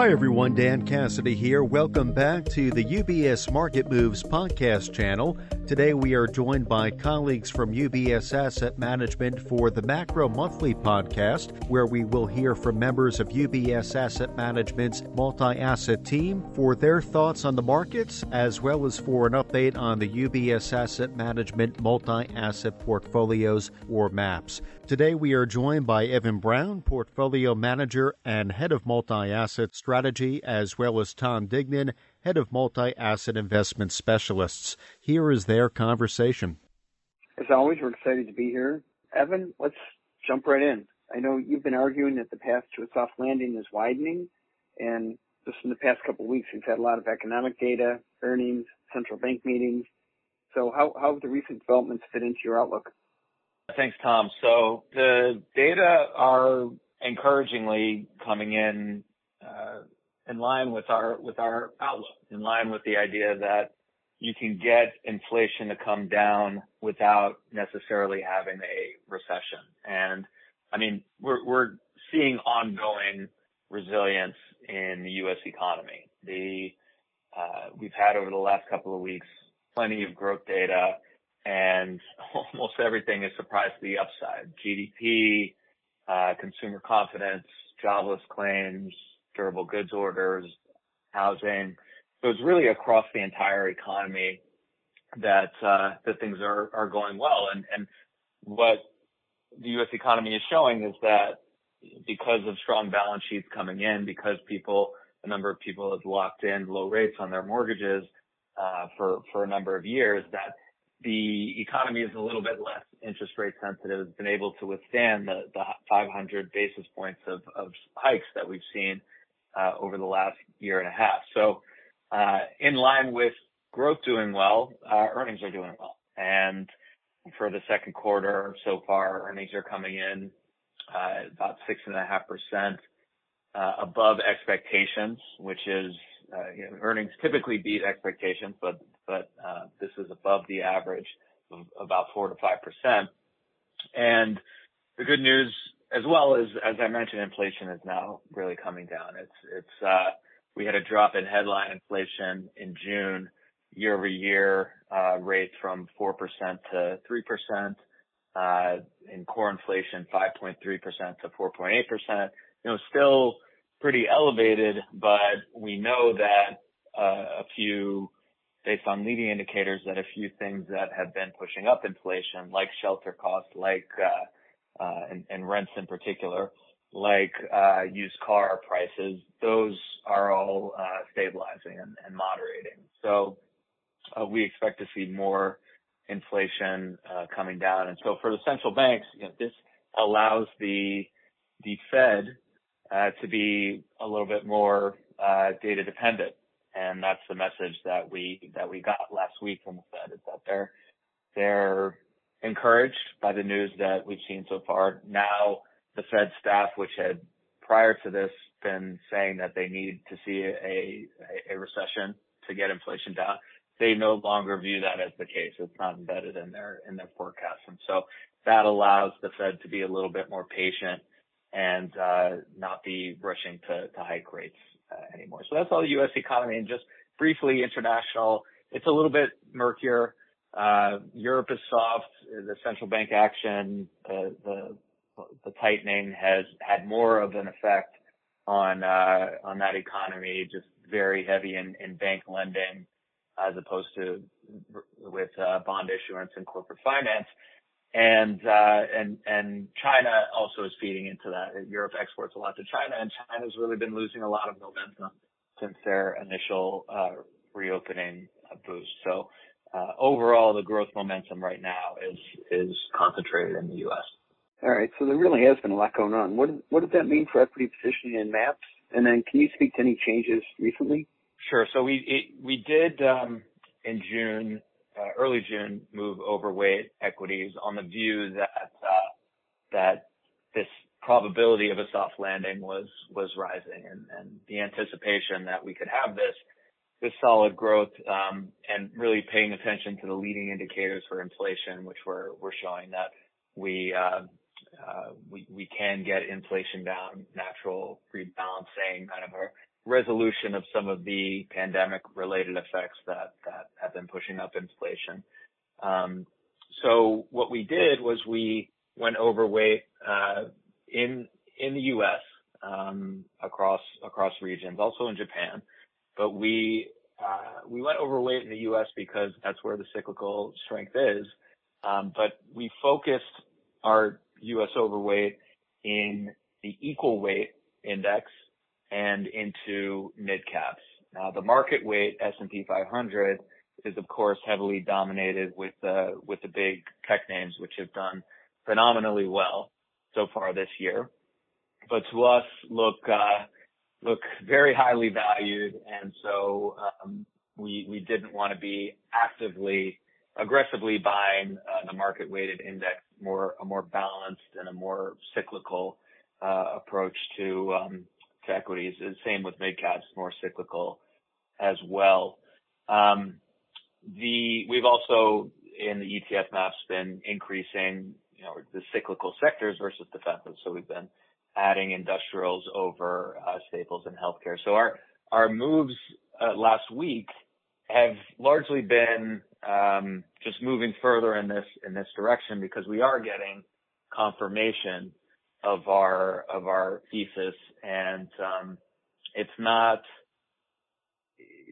Hi, everyone. Dan Cassidy here. Welcome back to the UBS Market Moves podcast channel. Today, we are joined by colleagues from UBS Asset Management for the Macro Monthly podcast, where we will hear from members of UBS Asset Management's multi asset team for their thoughts on the markets, as well as for an update on the UBS Asset Management multi asset portfolios or MAPS. Today, we are joined by Evan Brown, Portfolio Manager and Head of Multi Asset Strategy, as well as Tom Digenan, Head of Multi Asset Investment Specialists. Here is their conversation. As always, we're excited to be here. Evan, let's jump right in. I know you've been arguing that the path to a soft landing is widening, and just in the past couple of weeks, we've had a lot of economic data, earnings, central bank meetings. So, how, how have the recent developments fit into your outlook? Thanks, Tom. So the data are encouragingly coming in uh, in line with our with our outlook, in line with the idea that you can get inflation to come down without necessarily having a recession. And I mean, we're we're seeing ongoing resilience in the U.S. economy. The uh, we've had over the last couple of weeks plenty of growth data and almost everything is surprised to the upside. GDP, uh, consumer confidence, jobless claims, durable goods orders, housing. So it's really across the entire economy that uh, that things are going well. And and what the U.S. economy is showing is that because of strong balance sheets coming in, because people, a number of people have locked in low rates on their mortgages uh, for a number of years, that the economy is a little bit less interest rate sensitive, has been able to withstand the, the 500 basis points of, hikes that we've seen over the last year and a half. So, uh, in line with growth doing well, uh, earnings are doing well. And for the second quarter so far, earnings are coming in uh, about six and a half percent uh, above expectations, which is uh, you know, earnings typically beat expectations, but but uh, this is above the average of about 4 to 5 percent And the good news as well as as I mentioned, inflation is now really coming down. It's it's uh, we had a drop in headline inflation in June year-over-year uh, rate from 4% to 3%. Uh, in core inflation, 5.3% to 4.8%. You know, still pretty elevated, but we know that uh, a few, based on leading indicators, that a few things that have been pushing up inflation, like shelter costs, like uh, uh, and, and rents in particular, like uh, used car prices, those are all uh, stabilizing and, moderating. So uh, we expect to see more inflation uh, coming down. And so for the central banks, you know, this allows the the Fed uh, to be a little bit more uh, data dependent. And that's the message that we that we got last week from the Fed is that they're they're encouraged by the news that we've seen so far. Now the Fed staff, which had prior to this been saying that they need to see a, recession to get inflation down, they no longer view that as the case. It's not embedded in their in their forecast, and so that allows the Fed to be a little bit more patient and uh, not be rushing to, to hike rates uh, anymore. So that's all the U.S. economy. And just briefly, international, it's a little bit murkier. Uh, Europe is soft. The central bank action, the, the, tightening has had more of an effect on uh, on that economy. Just very heavy in, bank lending as opposed to with uh, bond issuance and corporate finance and uh, and and China also is feeding into that. Europe exports a lot to China, and China's really been losing a lot of momentum since their initial uh, reopening boost. Uh, overall, the growth momentum right now is is concentrated in the U.S. All right, so there really has been a lot going on. What what does that mean for equity positioning in MAPS? And then, can you speak to any changes recently? Sure. So we we did um, in June uh, early June move overweight equities on the view that uh, that this probability of a soft landing was was rising and, and the anticipation that we could have this this solid growth um, and really paying attention to the leading indicators for inflation, which were we're showing that we uh, we we can get inflation down, natural rebalancing, kind of a resolution of some of the pandemic related effects that, that have been pushing up inflation. Um, so what we did was we went overweight, uh, in, in the U.S., um, across, across regions, also in Japan. But we, uh, we went overweight in the U.S. because that's where the cyclical strength is. Um, but we focused our U.S. overweight in the equal weight index and into mid caps. Now, the market weight S&P 500 is of course heavily dominated with the with the big tech names, which have done phenomenally well so far this year. But to us, look uh, look very highly valued, and so um, we we didn't want to be actively aggressively buying uh, the market weighted index, more a more balanced and a more cyclical uh, approach to um, to equities. Same with mid caps, more cyclical as well. Um, the we've also in the ETF maps been increasing, you know, the cyclical sectors versus defensive. So we've been adding industrials over uh, staples and healthcare. So our our moves uh, last week have largely been um, just moving further in this in this direction because we are getting confirmation of our of our thesis, and um, it's not.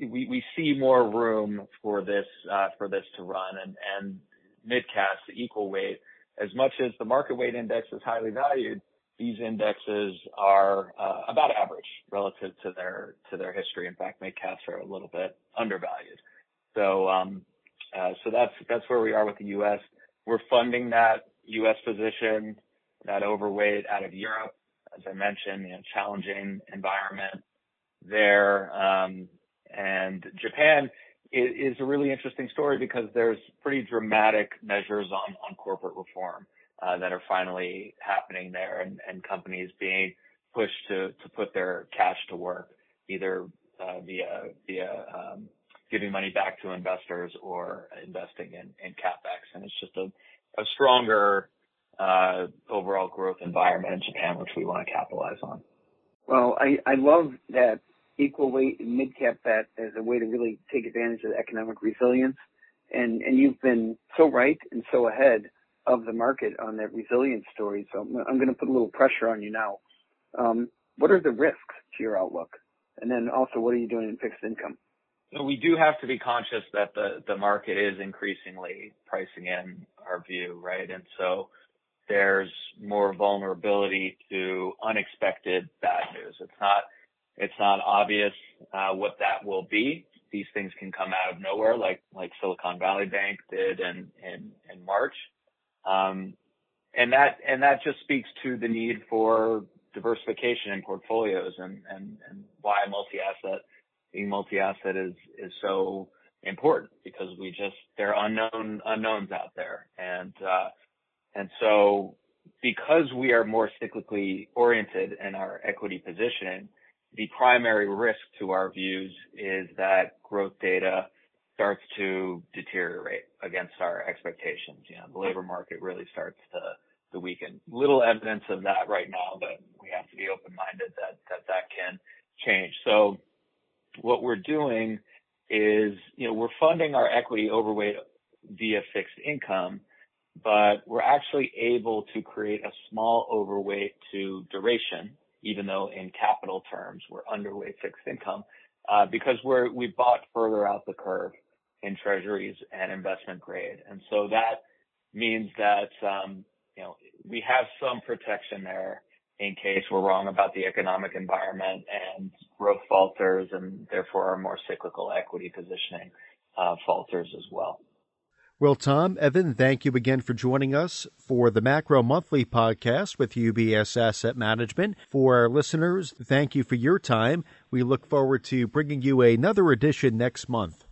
We we see more room for this uh, for this to run, and and mid caps, the equal weight, as much as the market weight index is highly valued, these indexes are uh, about average relative to their to their history. In fact, mid caps are a little bit undervalued. So um, uh, so that's that's where we are with the U.S. We're funding that U.S. position that overweight out of Europe. As I mentioned, you know, challenging environment there. Um, and Japan is a really interesting story because there's pretty dramatic measures on, on corporate reform that are finally happening there and, companies being pushed to, to put their cash to work either uh, via via um, giving money back to investors or investing in, capex. And it's just a, stronger uh, overall growth environment in Japan, which we want to capitalize on. Well, I, I love that equal weight and mid cap bet as a way to really take advantage of the economic resilience. And, and you've been so right and so ahead of the market on that resilience story. So I'm, I'm going to put a little pressure on you now. Um, what are the risks to your outlook? And then also, what are you doing in fixed income? We do have to be conscious that the, the market is increasingly pricing in our view, right? And so there's more vulnerability to unexpected bad news. It's not it's not obvious uh, what that will be. These things can come out of nowhere, like like Silicon Valley Bank did in in, in March, and that and that just speaks to the need for diversification in portfolios and and, why multi-asset being multi-asset is is so important because we just there are unknown unknowns out there. And uh, and so because we are more cyclically oriented in our equity positioning, the primary risk to our views is that growth data starts to deteriorate against our expectations. You know, the labor market really starts to, weaken. Little evidence of that right now, but we have to be open-minded that, that that can change. So what we're doing is, you know, we're funding our equity overweight via fixed income, but we're actually able to create a small overweight to duration, even though in capital terms we're underweight fixed income, uh, because we're, we bought further out the curve in treasuries and investment grade. And so that means that, um, you know, we have some protection there in case we're wrong about the economic environment and growth falters and therefore our more cyclical equity positioning uh, falters as well. Well, Tom, Evan, thank you again for joining us for the Macro Monthly podcast with UBS Asset Management. For our listeners, thank you for your time. We look forward to bringing you another edition next month.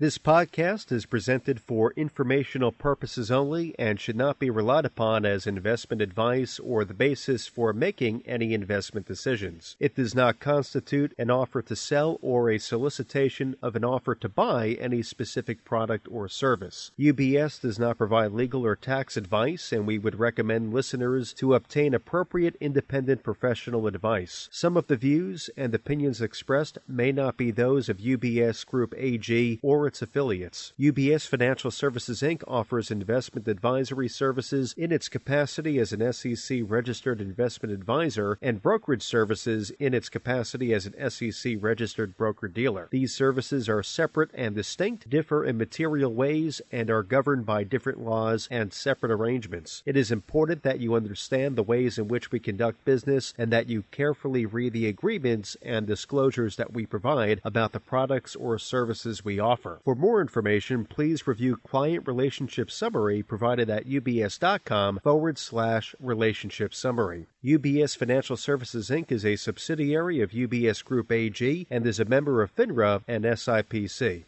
This podcast is presented for informational purposes only and should not be relied upon as investment advice or the basis for making any investment decisions. It does not constitute an offer to sell or a solicitation of an offer to buy any specific product or service. UBS does not provide legal or tax advice, and we would recommend listeners to obtain appropriate independent professional advice. Some of the views and opinions expressed may not be those of UBS Group AG or its affiliates. UBS Financial Services Inc. offers investment advisory services in its capacity as an SEC registered investment advisor and brokerage services in its capacity as an SEC registered broker dealer. These services are separate and distinct, differ in material ways, and are governed by different laws and separate arrangements. It is important that you understand the ways in which we conduct business and that you carefully read the agreements and disclosures that we provide about the products or services we offer. For more information, please review Client Relationship Summary provided at ubs.com forward slash relationship summary. UBS Financial Services Inc. is a subsidiary of UBS Group AG and is a member of FINRA and SIPC.